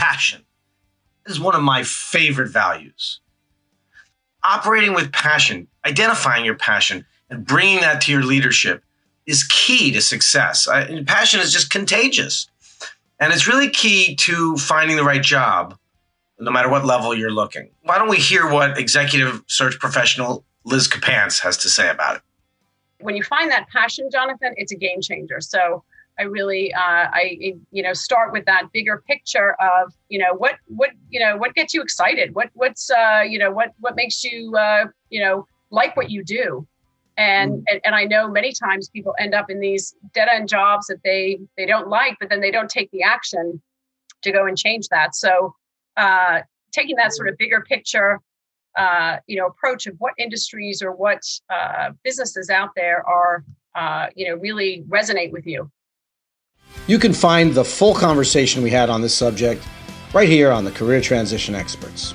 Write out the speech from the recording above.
passion is one of my favorite values. Operating with passion, identifying your passion, and bringing that to your leadership is key to success. I, passion is just contagious. And it's really key to finding the right job, no matter what level you're looking. Why don't we hear what executive search professional Liz Capants has to say about it? When you find that passion, Jonathan, it's a game changer. So I really, uh, I, you know, start with that bigger picture of, you know, what, what, you know, what gets you excited? What, what's, uh, you know, what, what makes you, uh, you know, like what you do? And, mm. and and I know many times people end up in these dead end jobs that they they don't like, but then they don't take the action to go and change that. So uh, taking that sort of bigger picture, uh, you know, approach of what industries or what uh, businesses out there are, uh, you know, really resonate with you. You can find the full conversation we had on this subject right here on the Career Transition Experts.